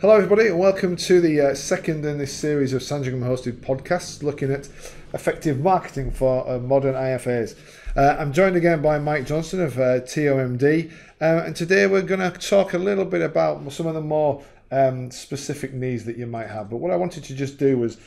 Hello, everybody, and welcome to the uh, second in this series of Sandringham hosted podcasts looking at effective marketing for uh, modern IFAs. Uh, I'm joined again by Mike Johnson of uh, TOMD, uh, and today we're going to talk a little bit about some of the more um, specific needs that you might have. But what I wanted to just do was,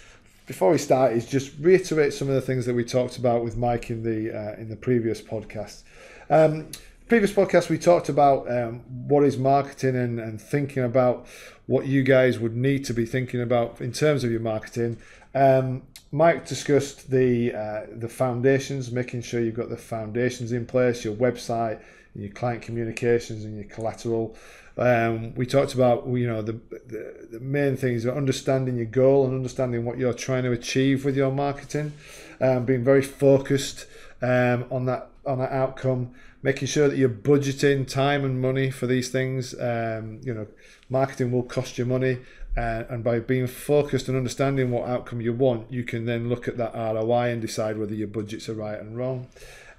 before we start, is just reiterate some of the things that we talked about with Mike in the uh, in the previous podcast. Um, previous podcast we talked about um, what is marketing and, and thinking about what you guys would need to be thinking about in terms of your marketing. Um, mike discussed the uh, the foundations making sure you've got the foundations in place your website your client communications and your collateral. Um, we talked about you know the, the, the main things are understanding your goal and understanding what you're trying to achieve with your marketing. Um, being very focused um, on that on that outcome making sure that you're budgeting time and money for these things. Um, you know, marketing will cost you money, uh, and by being focused and understanding what outcome you want, you can then look at that ROI and decide whether your budgets are right and wrong.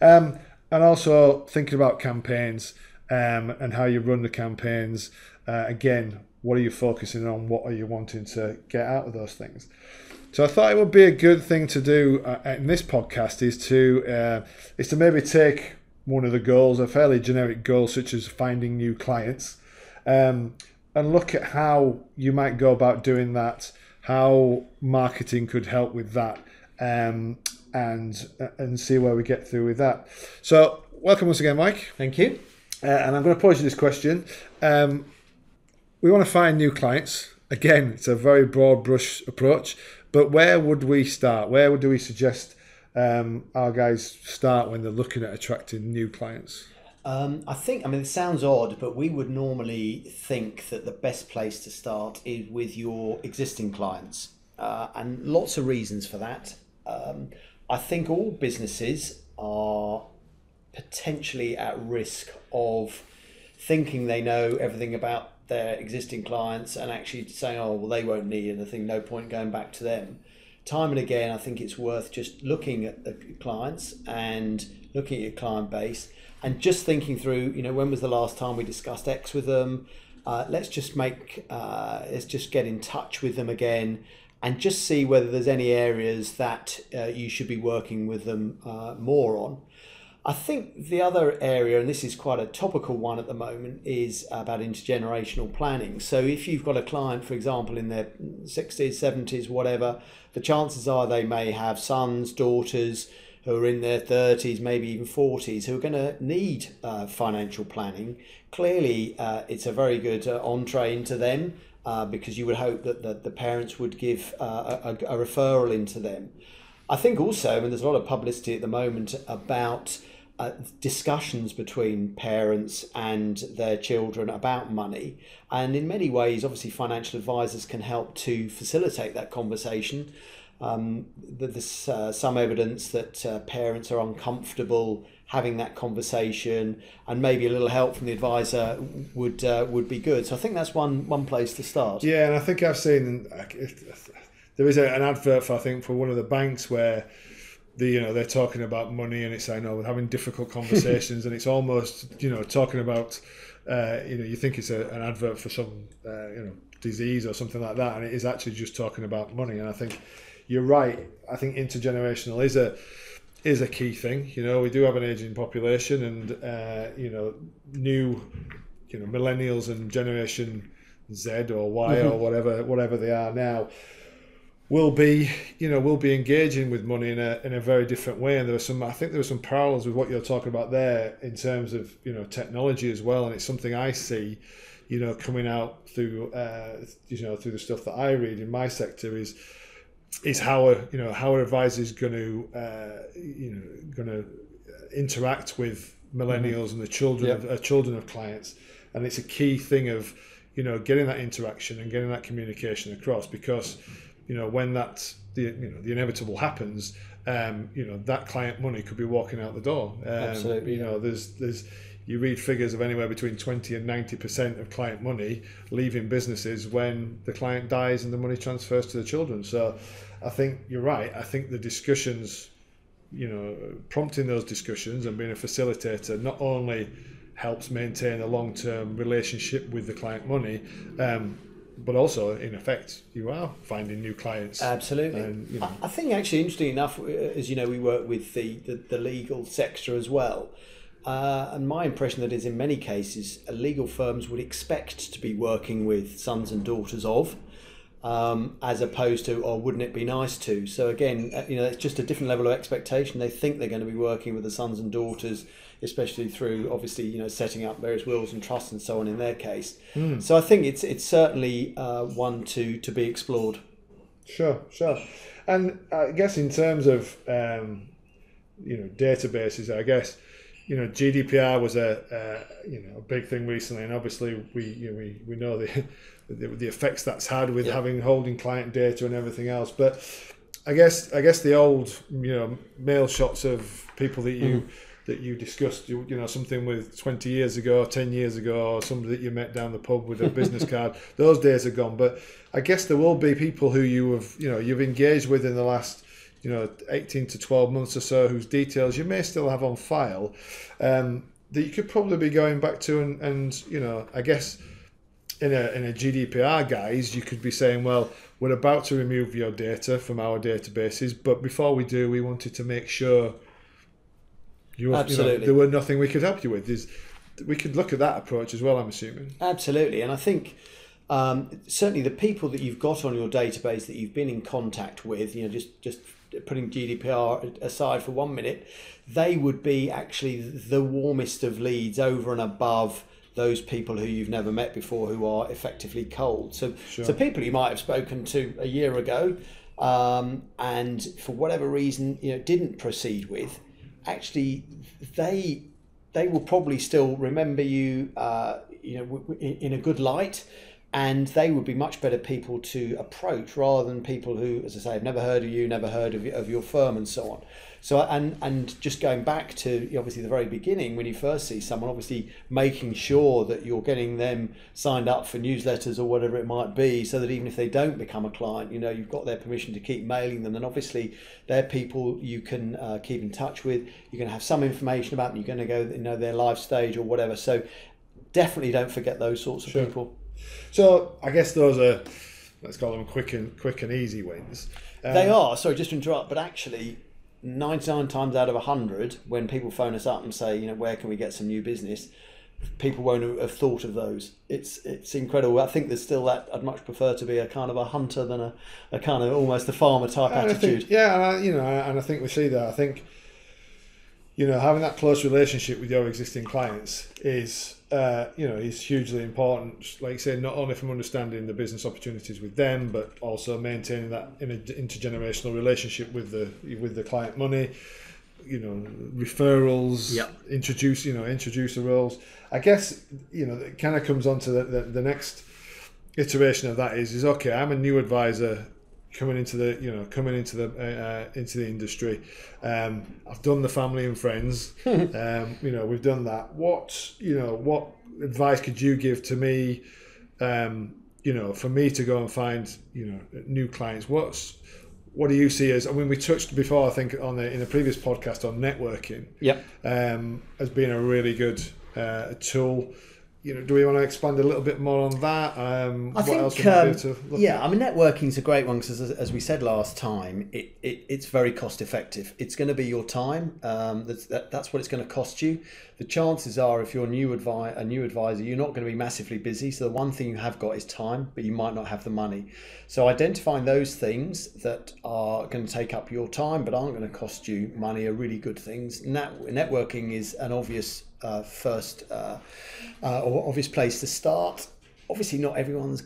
Um, and also thinking about campaigns um, and how you run the campaigns. Uh, again, what are you focusing on? What are you wanting to get out of those things? So I thought it would be a good thing to do uh, in this podcast is to uh, is to maybe take one of the goals, a fairly generic goal such as finding new clients, um, and look at how you might go about doing that, how marketing could help with that, um, and and see where we get through with that. So welcome once again, Mike. Thank you. Uh, and I'm going to pose you this question. Um, we want to find new clients. Again, it's a very broad brush approach, but where would we start? Where would do we suggest um, our guys start when they're looking at attracting new clients? Um, I think, I mean, it sounds odd, but we would normally think that the best place to start is with your existing clients. Uh, and lots of reasons for that. Um, I think all businesses are potentially at risk of thinking they know everything about their existing clients and actually saying, oh, well, they won't need anything, no point going back to them time and again, I think it's worth just looking at the clients and looking at your client base and just thinking through, you know, when was the last time we discussed X with them? Uh, let's just make, uh, let's just get in touch with them again and just see whether there's any areas that uh, you should be working with them uh, more on. I think the other area, and this is quite a topical one at the moment, is about intergenerational planning. So if you've got a client, for example, in their 60s, 70s, whatever, the chances are they may have sons, daughters who are in their 30s, maybe even 40s, who are going to need uh, financial planning. Clearly, uh, it's a very good uh, entree into them uh, because you would hope that the, the parents would give uh, a, a, referral into them. I think also, I mean, there's a lot of publicity at the moment about uh, discussions between parents and their children about money. And in many ways, obviously, financial advisors can help to facilitate that conversation. Um, there's uh, some evidence that uh, parents are uncomfortable having that conversation, and maybe a little help from the advisor would uh, would be good. So I think that's one one place to start. Yeah, and I think I've seen there is a, an advert for I think for one of the banks where the you know they're talking about money and it's I know having difficult conversations and it's almost you know talking about uh, you know you think it's a, an advert for some uh, you know disease or something like that and it is actually just talking about money and I think you're right I think intergenerational is a is a key thing you know we do have an aging population and uh, you know new you know millennials and generation Z or Y mm-hmm. or whatever whatever they are now will be you know will be engaging with money in a in a very different way and there are some I think there are some parallels with what you're talking about there in terms of you know technology as well and it's something I see you know coming out through uh, you know through the stuff that I read in my sector is is how a you know how an advisor is going to uh, you know going to interact with millennials mm-hmm. and the children yep. of, uh, children of clients and it's a key thing of you know getting that interaction and getting that communication across because you know when that the you know the inevitable happens um, you know that client money could be walking out the door. Um, Absolutely. you know there's there's you read figures of anywhere between 20 and 90% of client money leaving businesses when the client dies and the money transfers to the children. So i think you're right. I think the discussions you know prompting those discussions and being a facilitator not only helps maintain a long-term relationship with the client money um, but also in effect you are finding new clients. Absolutely. And, you know. I, I think actually, interesting enough, uh, as you know, we work with the, the, the legal sector as well. Uh, and my impression that is in many cases, legal firms would expect to be working with sons and daughters of, um, as opposed to, or wouldn't it be nice to? So again, uh, you know, it's just a different level of expectation. They think they're going to be working with the sons and daughters, especially through obviously you know setting up various wills and trusts and so on in their case. So I think it's it's certainly uh, one to to be explored. Sure, sure. And I guess in terms of um, you know databases, I guess you know GDPR was a, a you know a big thing recently, and obviously we you know, we we know the the, the effects that's had with Yeah. having holding client data and everything else. But I guess I guess the old you know mail shots of people that you. Mm-hmm. That you discussed, you, you know, something with twenty years ago, ten years ago, or somebody that you met down the pub with a business card. Those days are gone. But I guess there will be people who you have, you know, you've engaged with in the last you know, 18 to 12 months or so, whose details you may still have on file, um, that you could probably be going back to. And, and you know, I guess in a, in a GDPR guise, you could be saying, well, we're about to remove your data from our databases, but before we do, we wanted to make sure you, you know, there were nothing we could help you with. Is we could look at that approach as well, I'm assuming. Absolutely, and I think um, certainly the people that you've got on your database that you've been in contact with, you know, just just putting GDPR aside for one minute, they would be actually the warmest of leads over and above those people who you've never met before who are effectively cold. So, so people you might have spoken to a year ago, um, and for whatever reason, you know, didn't proceed with, actually, they they will probably still remember you, uh, you know, w- w- in in a good light, and they would be much better people to approach rather than people who, as I say, have never heard of you, never heard of, of your firm, and so on. So, and and just going back to obviously the very beginning when you first see someone, obviously making sure that you're getting them signed up for newsletters or whatever it might be, so that even if they don't become a client, you know, you've got their permission to keep mailing them, and obviously they're people you can uh, keep in touch with. You're going to have some information about them. You're going to go, you know, their life stage or whatever. So, definitely don't forget those sorts of Sure. people. So I guess those are, let's call them quick and quick and easy wins. Um, They are. Sorry, just to interrupt, but actually, 99 times out of 100, when people phone us up and say, you know, where can we get some new business, people won't have thought of those. It's it's incredible. I think there's still that. I'd much prefer to be a kind of a hunter than a, a kind of almost a farmer type attitude. think, yeah, you know, and I think we see that. I think, you know, having that close relationship with your existing clients is, uh, you know, is hugely important. Like I say, not only from understanding the business opportunities with them, but also maintaining that intergenerational relationship with the with the client money. You know, referrals. Yep. Introduce, you know, introduce the roles. I guess you know, it kind of comes on to the, the, the next iteration of that is is okay. I'm a new advisor coming into the you know coming into the uh, uh, into the industry. Um, I've done the family and friends. um, you know we've done that. What you know what advice could you give to me? Um, you know for me to go and find you know new clients. What's what do you see as? I mean, we touched before. I think on the in the previous podcast on networking Yep. um, as being a really good uh, tool. You know, do we want to expand a little bit more on that? Um, I what think, else we might be um, able to look yeah, I mean, networking is a great one because, as, as we said last time, it, it, it's very cost effective. It's going to be your time. Um, that's, that, that's what it's going to cost you. The chances are, if you're a new, advi- a new advisor, you're not going to be massively busy. So the one thing you have got is time, but you might not have the money. So identifying those things that are going to take up your time but aren't going to cost you money are really good things. Net- networking is an obvious uh, first uh, uh, or obvious place to start. Obviously, not everyone's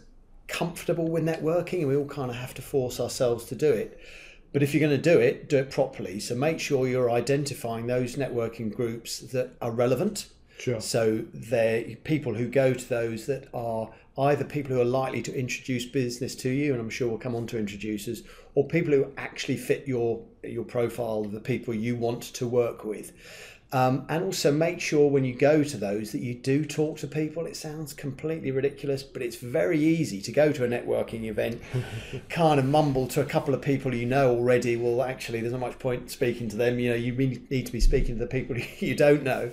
comfortable with networking, and we all kind of have to force ourselves to do it. But if you're going to do it, do it properly. So make sure you're identifying those networking groups that are relevant. Sure. So they're people who go to those that are either people who are likely to introduce business to you, and I'm sure we'll come on to introducers, or people who actually fit your your profile, the people you want to work with. Um, and also make sure when you go to those that you do talk to people. It sounds completely ridiculous, but it's very easy to go to a networking event, kind of mumble to a couple of people you know already. Well, actually, there's not much point speaking to them. You know, you need to be speaking to the people you don't know,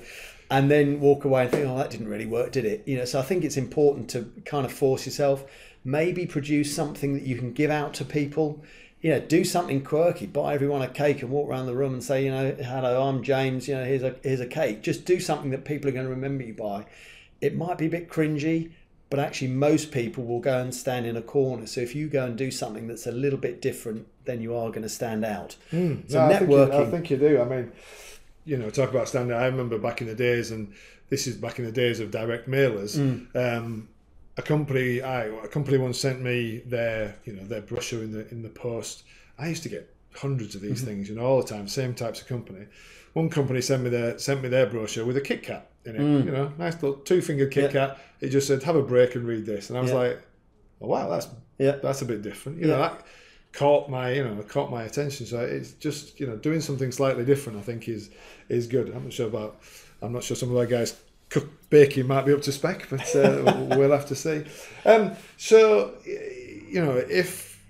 and then walk away and think, "Oh, that didn't really work, did it?" You know. So I think it's important to kind of force yourself. maybe produce something that you can give out to people. You know, do something quirky. Buy everyone a cake and walk around the room and say, you know, hello, I'm James. You know, here's a here's a cake. Just do something that people are going to remember you by. It might be a bit cringy, but actually most people will go and stand in a corner. So if you go and do something that's a little bit different, then you are going to stand out. Mm. So no, networking. I think, you, I think you do. I mean, you know, talk about standing. I remember back in the days, and this is back in the days of direct mailers. Um, a company, I a company once sent me their, you know, their brochure in the in the post. I used to get hundreds of these mm-hmm. things, you know, all the time. Same types of company. One company sent me their sent me their brochure with a Kit Kat in it. Mm. You know, nice little two fingered Kit Yeah. Kat. It just said, "Have a break and read this," and I was Yeah. like, oh, "Wow, that's Yeah. that's a bit different." You know, that caught my you know caught my attention. So it's just you know doing something slightly different. I think is is good. I'm not sure about. I'm not sure some of our guys cook baking might be up to spec, but uh, we'll have to see. Um, so you know if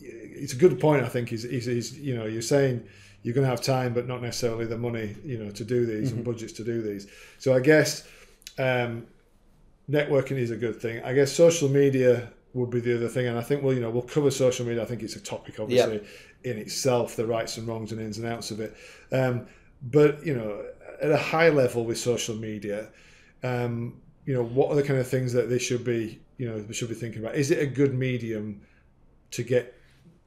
it's a good point. I think is is, is you know you're saying you're going to have time, but not necessarily the money you know to do these and budgets to do these. So I guess. Um, networking is a good thing. I guess social media would be the other thing, and I think well, you know, we'll cover social media. I think it's a topic, obviously, in itself, the rights and wrongs and ins and outs of it. Um, but you know, at a high level with social media, um, you know, what are the kind of things that they should be, you know, they should be thinking about? Is it a good medium to get,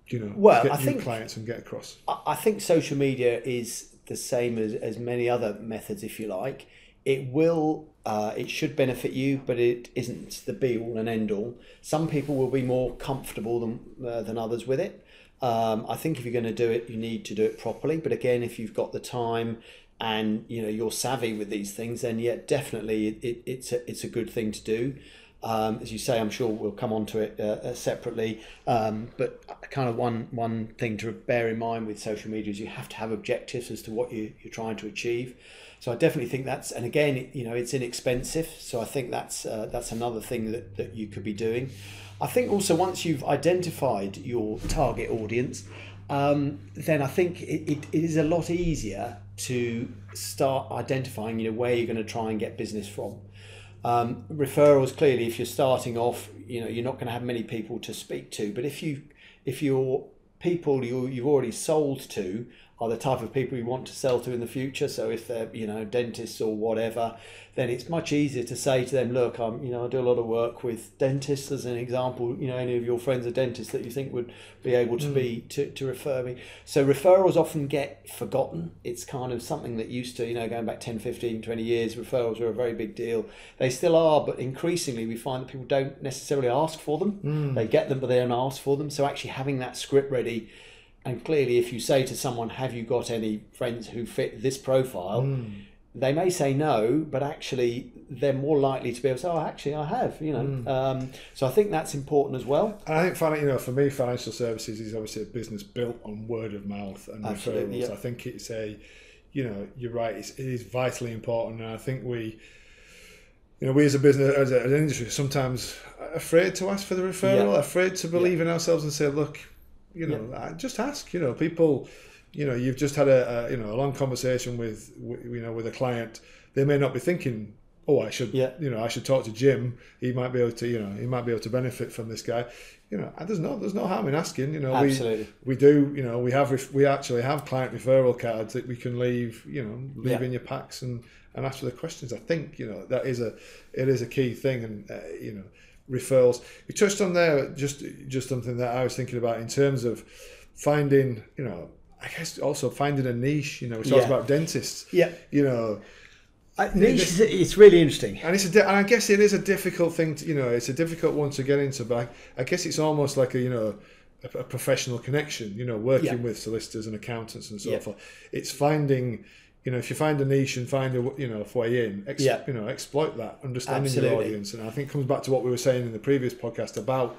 you know, Well, get I new think- clients and get across? I think social media is the same as, as many other methods, if you like. It will, uh, it should benefit you, but it isn't the be all and end all. Some people will be more comfortable than uh, than others with it. Um, I think if you're going to do it, you need to do it properly. But again, if you've got the time and you know you're savvy with these things, then yeah, definitely it, it, it's a, it's a good thing to do. Um, as you say, I'm sure we'll come on to it uh, uh, separately. Um, but kind of one one thing to bear in mind with social media is you have to have objectives as to what you, you're trying to achieve. So I definitely think that's, and again, you know, it's inexpensive. So I think that's uh, that's another thing that, that you could be doing. I think also once you've identified your target audience, um, then I think it, it, it is a lot easier to start identifying, you know, where you're going to try and get business from. Um, referrals clearly, if you're starting off, you know, you're not going to have many people to speak to. But if you, if your people you you've already sold to are the type of people you want to sell to in the future, so if they're you know dentists or whatever, then it's much easier to say to them, look, I'm you know I do a lot of work with dentists as an example. You know, any of your friends are dentists that you think would be able to mm. be to, to refer me. So referrals often get forgotten. It's kind of something that used to, you know, going back 10, 15, 20 years, referrals were a very big deal. They still are, but increasingly we find that people don't necessarily ask for them. Mm. They get them, but they don't ask for them. So actually having that script ready and clearly, if you say to someone, "Have you got any friends who fit this profile?" They may say no, but actually, they're more likely to be able to say, "Oh, actually, I have." You know, um, so I think that's important as well. And I think, fin- you know, for me, financial services is obviously a business built on word of mouth and Absolutely, referrals. yeah. I think it's a, you know, you're right. It's, it is vitally important, and I think we, you know, we as a business, as, a, as an industry, sometimes afraid to ask for the referral, Yeah. afraid to believe in ourselves and say, look, you know, I just ask. You know, people, you know, you've just had a, a you know a long conversation with, you know with a client. They may not be thinking, oh, I should, Yeah. you know, I should talk to Jim. He might be able to, you know, he might be able to benefit from this guy. You know, there's no there's no harm in asking. You know, Absolutely. we we do. You know, we have we actually have client referral cards that we can leave. You know, leave Yeah. in your packs and and answer the questions. I think you know that is a it is a key thing, and uh, you know referrals. You touched on there just just something that I was thinking about in terms of finding. You know, I guess also finding a niche. You know, we talked Yeah. about dentists. Yeah, You know, niche it's really interesting. and it's a, and I guess it is a difficult thing. To, you know, it's a difficult one to get into. But I, I guess it's almost like a you know a, a professional connection. You know, working Yeah. with solicitors and accountants and so Yeah. forth. It's finding. You know, if you find a niche and find a you know a way in, ex, Yeah. you know, exploit that, understanding your Absolutely. audience, and I think it comes back to what we were saying in the previous podcast about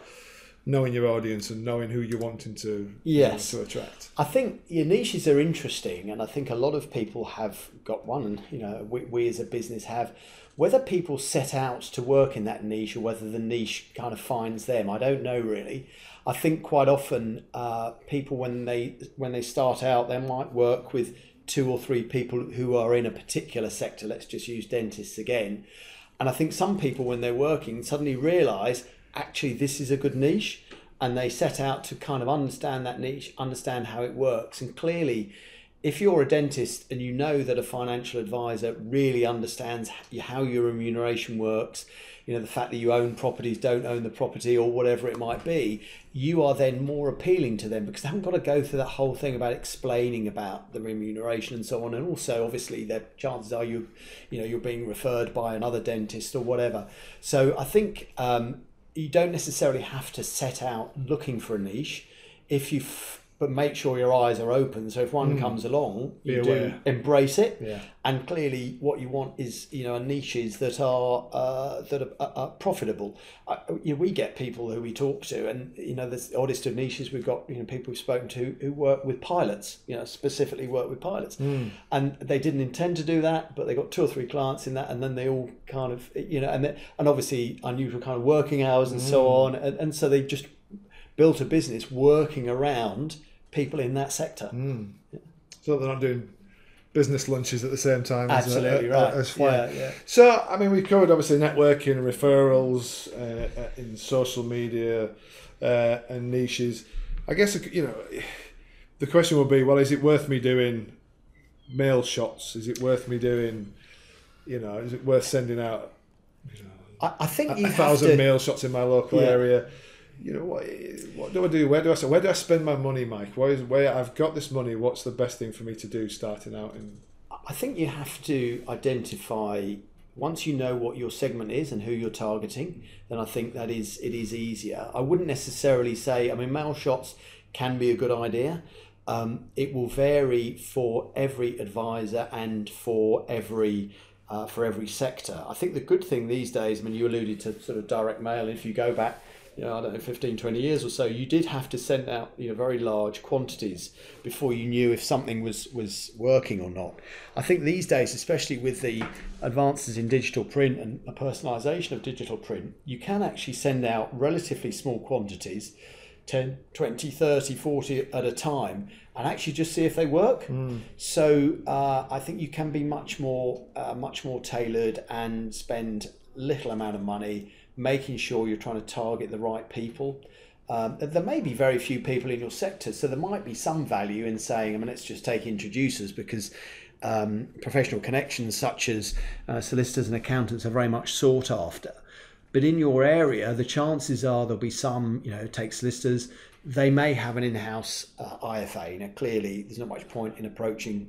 knowing your audience and knowing who you're wanting to you know, Yes. to attract. I think your niches are interesting, and I think a lot of people have got one, and you know, we, we as a business have. Whether people set out to work in that niche or whether the niche kind of finds them, I don't know really. I think quite often uh, people when they when they start out, they might work with two or three people who are in a particular sector. Let's just use dentists again, and I think some people when they're working suddenly realise actually this is a good niche, and they set out to kind of understand that niche, understand how it works, and clearly. If you're a dentist and you know that a financial advisor really understands how your remuneration works, you know the fact that you own properties don't own the property or whatever it might be you are then more appealing to them because they haven't got to go through that whole thing about explaining about the remuneration and so on. And also obviously the chances are you you know you're being referred by another dentist or whatever. So i think um, you don't necessarily have to set out looking for a niche. If you but make sure your eyes are open. So if one mm. comes along, you do embrace it. Yeah. And clearly, what you want is you know niches that are uh, that are, are profitable. I, you know, we get people who we talk to, and you know, the oddest of niches. We've got you know people we've spoken to who work with pilots. You know, specifically work with pilots, mm. and they didn't intend to do that, but they got two or three clients in that, and then they all kind of you know, and they, and obviously unusual kind of working hours and mm. so on, and, and so they just built a business working around people in that sector. Mm. So they're not doing business lunches at the same time Absolutely as, uh, right. as flying. Yeah, yeah. So, I mean, we covered obviously networking, referrals uh, uh, in social media uh, and niches. I guess, you know, the question would be, well, is it worth me doing mail shots? Is it worth me doing, you know, is it worth sending out, you know, I, I think a, a thousand to, mail shots in my local yeah. area? You know what what do I do? Where do I where do I spend my money, Mike? Where is where I've got this money? What's the best thing for me to do starting out? I think you have to identify once you know what your segment is and who you're targeting. Then I think that is it is easier. I wouldn't necessarily say. I mean, mail shots can be a good idea. Um, it will vary for every advisor and for every uh, for every sector. I think the good thing these days, I mean, you alluded to sort of direct mail. If you go back you know, I don't know, 15, 20 years or so, you did have to send out, you know, very large quantities before you knew if something was, was working or not. I think these days, especially with the advances in digital print and the personalisation of digital print, you can actually send out relatively small quantities, 10, 20, 30, 40 at a time, and actually just see if they work. Mm. So uh, I think you can be much more, uh, much more tailored and spend little amount of money making sure you're trying to target the right people. Um, there may be very few people in your sector, so there might be some value in saying, I mean, let's just take introducers because um, professional connections such as uh, solicitors and accountants are very much sought after. But in your area, the chances are there'll be some, you know, take solicitors, they may have an in-house uh, IFA. Now, clearly, there's not much point in approaching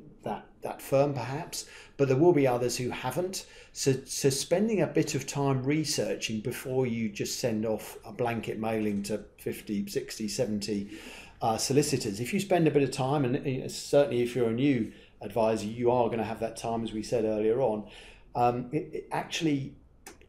that firm, perhaps, but there will be others who haven't. So, so spending a bit of time researching before you just send off a blanket mailing to 50, 60, 70 uh, solicitors. If you spend a bit of time, and certainly if you're a new advisor, you are going to have that time, as we said earlier on. Um, it, it actually,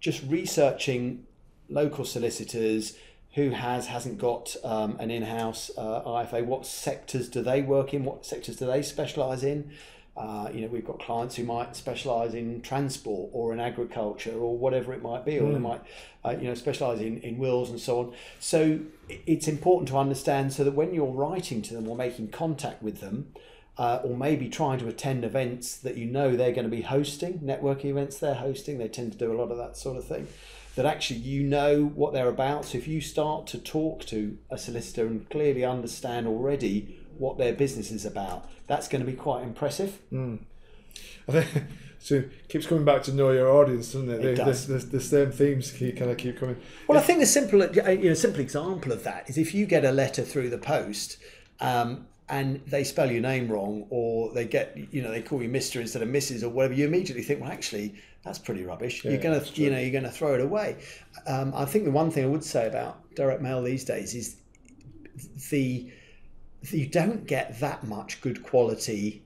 just researching local solicitors who has hasn't got um, an in-house uh, IFA. What sectors do they work in? What sectors do they specialise in? Uh, you know, we've got clients who might specialise in transport or in agriculture or whatever it might be, or mm. they hmm. might, uh, you know, specialise in, in wills and so on. So it's important to understand so that when you're writing to them or making contact with them, uh, or maybe trying to attend events that you know they're going to be hosting, networking events they're hosting, they tend to do a lot of that sort of thing that actually you know what they're about. So if you start to talk to a solicitor and clearly understand already what their business is about, that's going to be quite impressive. Mm. I think so. It keeps coming back to know your audience, doesn't it? it the, does. The, the, the, same themes keep, kind of keep coming. Well, I think the simple, you know, simple example of that is if you get a letter through the post. Um, and they spell your name wrong or they get you know they call you mr instead of mrs or whatever you immediately think well actually that's pretty rubbish yeah, you're gonna you know you're gonna throw it away um, i think the one thing i would say about direct mail these days is the you don't get that much good quality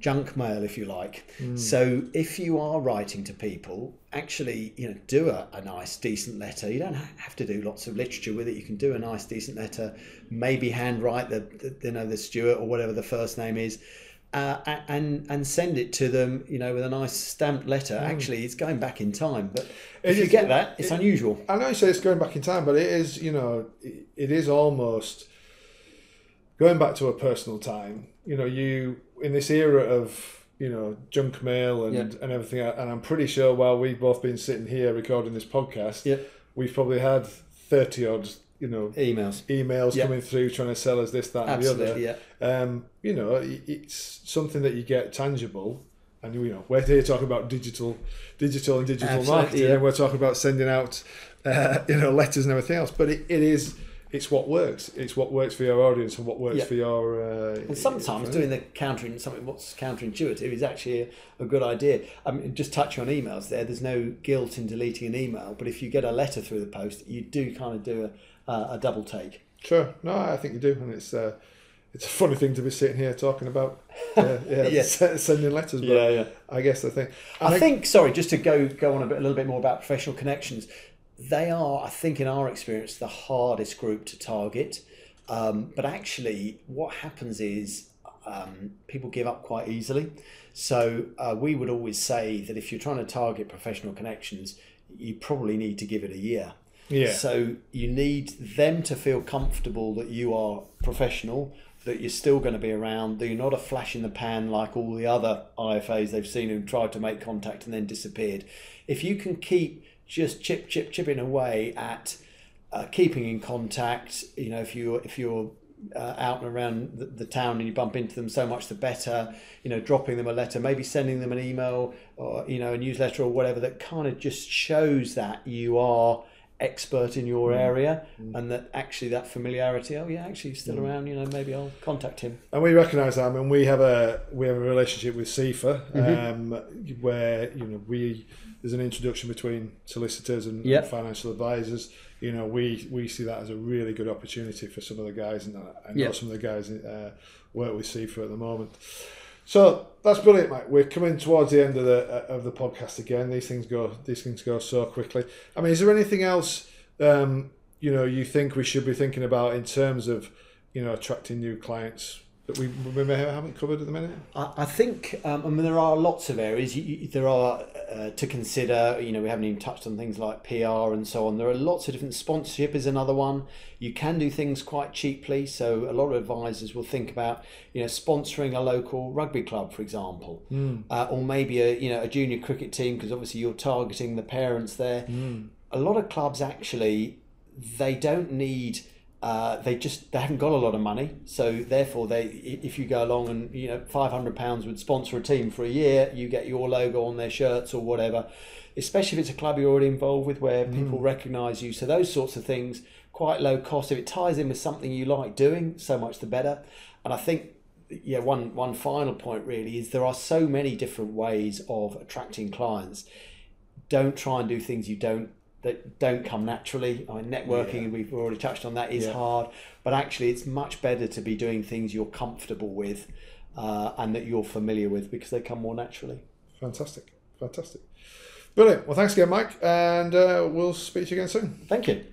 junk mail, if you like. Mm. So if you are writing to people, actually, you know, do a, a, nice, decent letter. You don't have to do lots of literature with it. You can do a nice, decent letter. Maybe handwrite the, the you know the Stuart or whatever the first name is. Uh, and and send it to them, you know, with a nice stamped letter. Mm. Actually, it's going back in time, but if you get that, it's it, unusual. I know you say it's going back in time, but it is, you know, it, it is almost going back to a personal time. You know, you in this era of you know junk mail and yeah. and everything, and I'm pretty sure while we've both been sitting here recording this podcast, yeah. we've probably had thirty odd, you know, emails, emails Yeah. coming through trying to sell us this, that, and the other. yeah. um, you know, it's something that you get tangible. And you know, we're here talking about digital, digital and digital Absolutely, marketing, yeah. and we're talking about sending out, uh, you know, letters and everything else. But it, it is, it's what works. It's what works for your audience and what works Yeah. for your. Uh, And sometimes for- doing the countering something what's counterintuitive is actually a, a good idea. I mean, just touch on emails there. There's no guilt in deleting an email, but if you get a letter through the post, you do kind of do a, a, a double take. Sure, no, I think you do, and it's uh, it's a funny thing to be sitting here talking about. Uh, yeah, Yes. sending letters. But yeah. I guess the thing. and I think sorry, just to go go on a bit a little bit more about professional connections. They are, I think, in our experience, the hardest group to target. Um, but actually, what happens is um, people give up quite easily. So uh, we would always say that if you're trying to target professional connections, you probably need to give it a year. Yeah. So you need them to feel comfortable that you are professional, that you're still going to be around, that you're not a flash in the pan like all the other IFAs they've seen who tried to make contact and then disappeared. If you can keep just chip, chip, chipping away at uh, keeping in contact, you know, if you're, if you're uh, out and around the, the town and you bump into them, so much the better. You know, dropping them a letter, maybe sending them an email or you know a newsletter or whatever that kind of just shows that you are expert in your area and that actually that familiarity. Oh yeah, actually he's still around. You know, maybe I'll contact him. and we recognise that. I mean, we have a we have a relationship with SIFA, um, where you know we there's an introduction between solicitors and, Yep. and financial advisors. You know, we we see that as a really good opportunity for some of the guys, and I know Yep. some of the guys uh, work with SIFA at the moment. So that's brilliant, mate. We're coming towards the end of the uh, of the podcast again. These things go these things go so quickly. I mean, is there anything else um, you know you think we should be thinking about in terms of you know attracting new clients that we, we haven't covered at the minute? I I think, um, I mean, there are lots of areas. You, you, there are uh, to consider. You know, we haven't even touched on things like PR and so on. There are lots of different. Sponsorship is another one. You can do things quite cheaply. So a lot of advisors will think about, you know, sponsoring a local rugby club, for example, uh, or maybe a you know a junior cricket team because obviously you're targeting the parents there. A lot of clubs actually they don't need uh, they just they haven't got a lot of money. So therefore they if you go along and you know 500 pounds would sponsor a team for a year you get your logo on their shirts or whatever. Especially if it's a club you're already involved with where people recognize you. So those sorts of things quite low cost. If it ties in with something you like doing so much the better. And i think yeah one one final point really is there are so many different ways of attracting clients. Don't try and do things you don't that don't come naturally. I mean, networking, we've already touched on that, is Yeah. hard, but actually, it's much better to be doing things you're comfortable with uh, and that you're familiar with because they come more naturally. Fantastic, fantastic, brilliant. Well, thanks again, Mike, and uh, we'll speak to you again soon. Thank you.